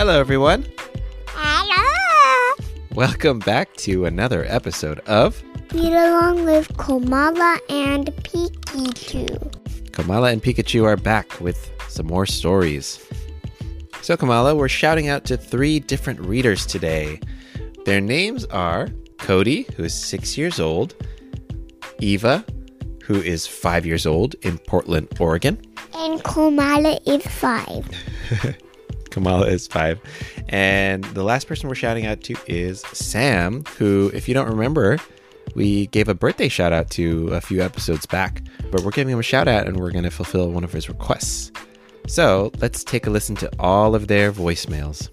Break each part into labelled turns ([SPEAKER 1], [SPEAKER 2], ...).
[SPEAKER 1] Hello, everyone.
[SPEAKER 2] Hello.
[SPEAKER 1] Welcome back to another episode of
[SPEAKER 2] Read along with Komala and Pikachu.
[SPEAKER 1] Kamala and Pikachu are back with some more stories. So, Kamala, we're shouting out to three different readers today. Their names are Cody, who is six years old, Eva, who is five years old in Portland, Oregon.
[SPEAKER 2] And Komala is five.
[SPEAKER 1] Kamala is five. And the last person we're shouting out to is Sam, who, if you don't remember, we gave a birthday shout out to a few episodes back. But we're giving him a shout out and we're going to fulfill one of his requests. So let's take a listen to all of their voicemails.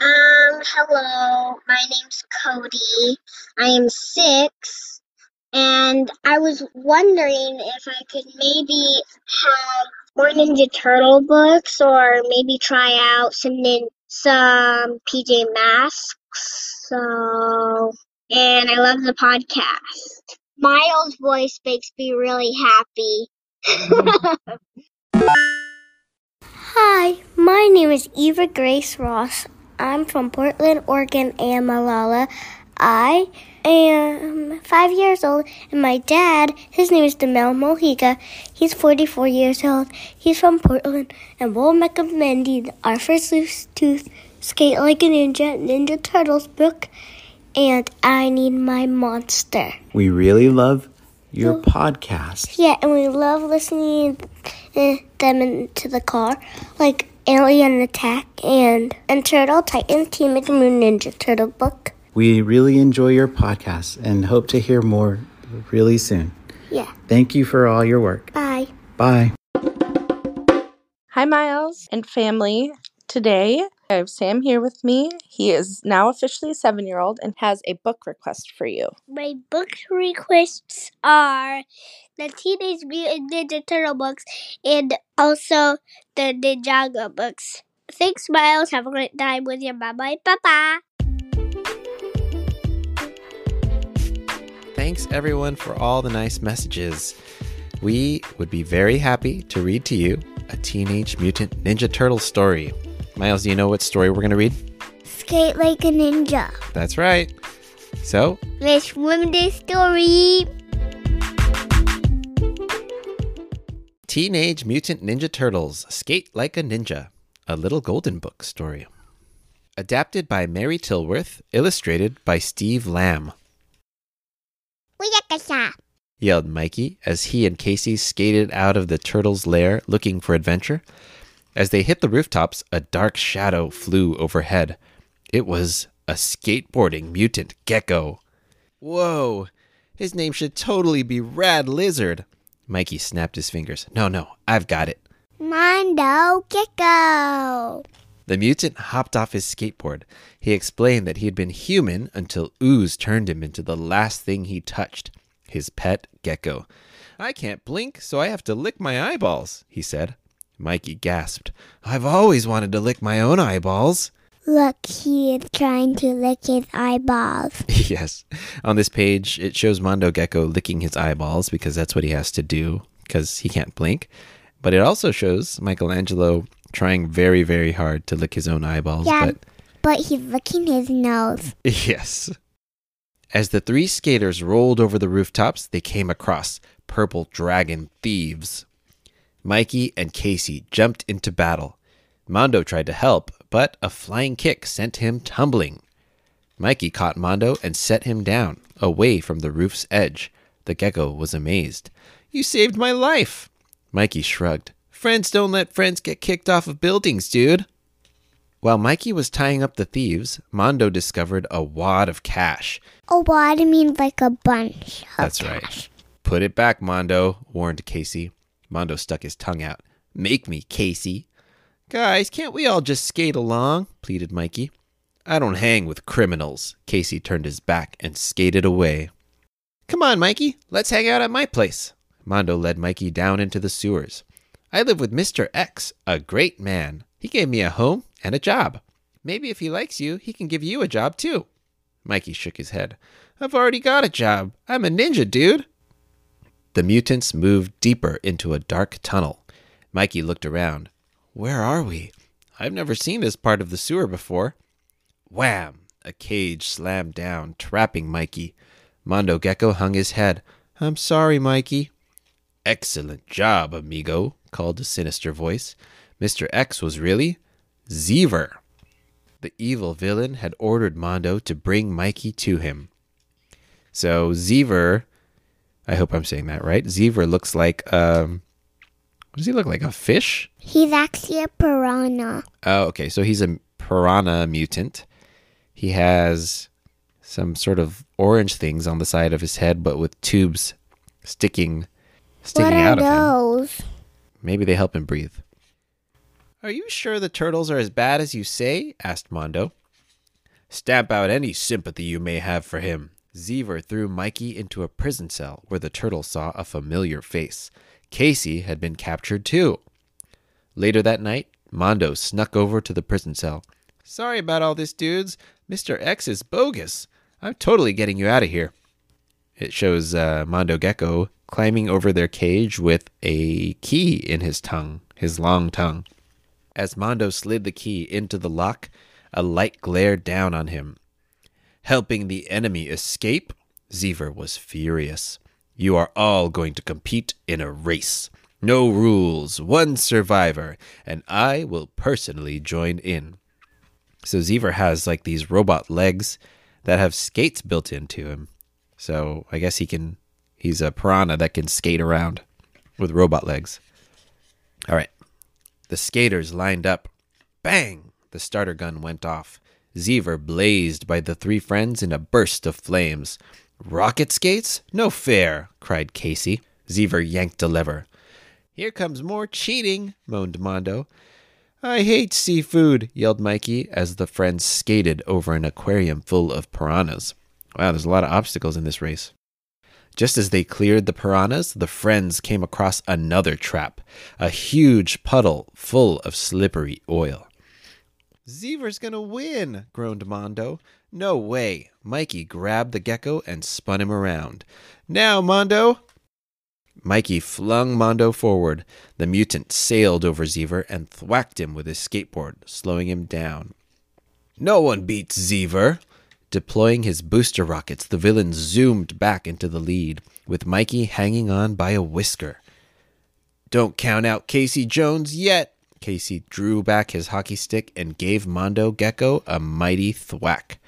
[SPEAKER 2] Um, hello. My name's Cody. I am six. And I was wondering if I could maybe have more Ninja Turtle books or maybe try out some nin- some PJ Masks. So, and I love the podcast. Miles' voice makes me really happy. Hi, my name is Eva Grace Ross. I'm from Portland, Oregon, and Malala. I am five years old, and my dad, his name is Demel Mohiga. He's 44 years old. He's from Portland, and we'll recommend our first loose tooth, skate like a ninja, Ninja Turtles book, and I need my monster.
[SPEAKER 3] We really love your podcast.
[SPEAKER 2] Yeah, and we love listening uh, them into the car, like Alien Attack and and Turtle Titan Teenage Mutant Ninja Turtle book.
[SPEAKER 3] We really enjoy your podcast and hope to hear more really soon.
[SPEAKER 2] Yeah.
[SPEAKER 3] Thank you for all your work.
[SPEAKER 2] Bye.
[SPEAKER 3] Bye.
[SPEAKER 4] Hi, Miles and family. Today, I have Sam here with me. He is now officially a seven year old and has a book request for you.
[SPEAKER 2] My book requests are the Teenage Mutant Ninja Turtle books and also the Ninjago books. Thanks, Miles. Have a great time with your mama and papa.
[SPEAKER 1] Thanks, everyone, for all the nice messages. We would be very happy to read to you a Teenage Mutant Ninja Turtle story. Miles, do you know what story we're going to read?
[SPEAKER 2] Skate like a ninja.
[SPEAKER 1] That's right. So,
[SPEAKER 2] Let's swim this story.
[SPEAKER 1] Teenage Mutant Ninja Turtles Skate Like a Ninja, a Little Golden Book story. Adapted by Mary Tillworth, illustrated by Steve
[SPEAKER 2] Lambe.
[SPEAKER 1] Yelled Mikey as he and Casey skated out of the turtle's lair looking for adventure. As they hit the rooftops, a dark shadow flew overhead. It was a skateboarding mutant gecko. Whoa, his name should totally be Rad Lizard. Mikey snapped his fingers. No, no, I've got it.
[SPEAKER 2] Mondo Gecko.
[SPEAKER 1] The mutant hopped off his skateboard. He explained that he had been human until Ooze turned him into the last thing he touched his pet gecko. I can't blink, so I have to lick my eyeballs, he said. Mikey gasped. I've always wanted to lick my own eyeballs.
[SPEAKER 2] Look, he is trying to lick his eyeballs.
[SPEAKER 1] yes. On this page, it shows Mondo Gecko licking his eyeballs because that's what he has to do because he can't blink. But it also shows Michelangelo trying very, very hard to lick his own eyeballs.
[SPEAKER 2] Yeah.
[SPEAKER 1] But
[SPEAKER 2] But he's licking his nose.
[SPEAKER 1] Yes. As the three skaters rolled over the rooftops, they came across purple dragon thieves. Mikey and Casey jumped into battle. Mondo tried to help, but a flying kick sent him tumbling. Mikey caught Mondo and set him down, away from the roof's edge. The gecko was amazed. You saved my life! Mikey shrugged. Friends don't let friends get kicked off of buildings, dude. While Mikey was tying up the thieves, Mondo discovered a wad of cash.
[SPEAKER 2] Oh, wad I means like a bunch. Of
[SPEAKER 1] That's
[SPEAKER 2] cash.
[SPEAKER 1] right. Put it back, Mondo, warned Casey. Mondo stuck his tongue out. Make me, Casey. Guys, can't we all just skate along? pleaded Mikey. I don't hang with criminals. Casey turned his back and skated away. Come on, Mikey, let's hang out at my place. Mondo led Mikey down into the sewers. I live with Mr. X, a great man. He gave me a home and a job. Maybe if he likes you, he can give you a job too. Mikey shook his head. I've already got a job. I'm a ninja, dude. The mutants moved deeper into a dark tunnel. Mikey looked around. Where are we? I've never seen this part of the sewer before. Wham! A cage slammed down, trapping Mikey. Mondo Gecko hung his head. I'm sorry, Mikey. Excellent job, amigo, called a sinister voice. Mr. X was really Xever. The evil villain had ordered Mondo to bring Mikey to him. So Xever, I hope I'm saying that right. Xever looks like um, what does he look like? A fish?
[SPEAKER 2] He's actually a piranha.
[SPEAKER 1] Oh, okay. So he's a piranha mutant. He has some sort of orange things on the side of his head, but with tubes sticking sticking
[SPEAKER 2] what are
[SPEAKER 1] out of him.
[SPEAKER 2] those?
[SPEAKER 1] Maybe they help him breathe. Are you sure the turtles are as bad as you say? asked Mondo. Stamp out any sympathy you may have for him. Xever threw Mikey into a prison cell where the turtle saw a familiar face. Casey had been captured too. Later that night, Mondo snuck over to the prison cell. Sorry about all this, dudes. Mr. X is bogus. I'm totally getting you out of here. It shows uh, Mondo Gecko climbing over their cage with a key in his tongue, his long tongue. As Mondo slid the key into the lock, a light glared down on him. Helping the enemy escape? Xever was furious. You are all going to compete in a race. No rules, one survivor, and I will personally join in. So Xever has like these robot legs that have skates built into him. So I guess he can he's a piranha that can skate around with robot legs. All right. The skaters lined up. Bang! The starter gun went off. Xever blazed by the three friends in a burst of flames. Rocket skates? No fair, cried Casey. Xever yanked a lever. Here comes more cheating, moaned Mondo. I hate seafood, yelled Mikey as the friends skated over an aquarium full of piranhas. Wow, there's a lot of obstacles in this race. Just as they cleared the piranhas, the friends came across another trap a huge puddle full of slippery oil. Xever's gonna win, groaned Mondo. No way. Mikey grabbed the gecko and spun him around. Now, Mondo! Mikey flung Mondo forward. The mutant sailed over Xever and thwacked him with his skateboard, slowing him down. No one beats Xever. Deploying his booster rockets, the villain zoomed back into the lead, with Mikey hanging on by a whisker. Don't count out Casey Jones yet. Casey drew back his hockey stick and gave Mondo Gecko a mighty thwack.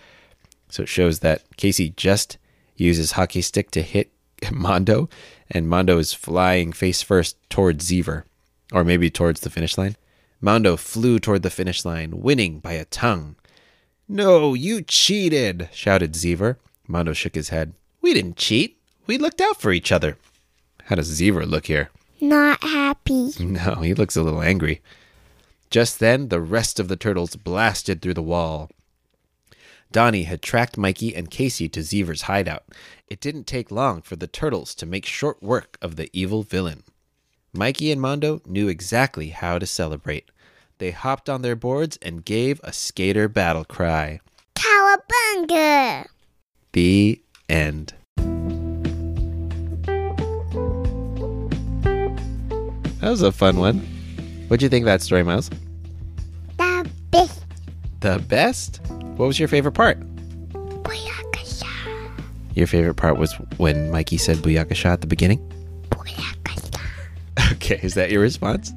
[SPEAKER 1] So it shows that Casey just uses hockey stick to hit Mondo, and Mondo is flying face first towards Xever, or maybe towards the finish line. Mondo flew toward the finish line, winning by a tongue. No, you cheated, shouted Xever. Mondo shook his head. We didn't cheat. We looked out for each other. How does Xever look here?
[SPEAKER 2] Not happy.
[SPEAKER 1] No, he looks a little angry. Just then, the rest of the turtles blasted through the wall. Donnie had tracked Mikey and Casey to Xever's hideout. It didn't take long for the turtles to make short work of the evil villain. Mikey and Mondo knew exactly how to celebrate. They hopped on their boards and gave a skater battle cry.
[SPEAKER 2] Cowabunga!
[SPEAKER 1] The end. That was a fun one. What'd you think of that story, Miles?
[SPEAKER 2] The best
[SPEAKER 1] The best? What was your favorite part?
[SPEAKER 2] Booyakasha.
[SPEAKER 1] Your favorite part was when Mikey said Booyakasha at the beginning?
[SPEAKER 2] Booyakasha.
[SPEAKER 1] Okay, is that your response?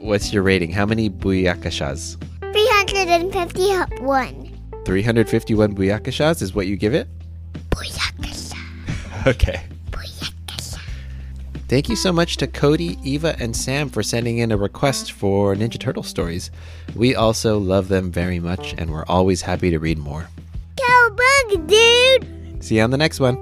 [SPEAKER 1] What's your rating? How many Booyakashas?
[SPEAKER 2] 351.
[SPEAKER 1] 351 Booyakashas is what you give it?
[SPEAKER 2] Booyakasha.
[SPEAKER 1] Okay.
[SPEAKER 2] Booyakasha.
[SPEAKER 1] Thank you so much to Cody, Eva, and Sam for sending in a request for Ninja Turtle stories. We also love them very much, and we're always happy to read more.
[SPEAKER 2] Cowabunga, dude!
[SPEAKER 1] See you on the next one.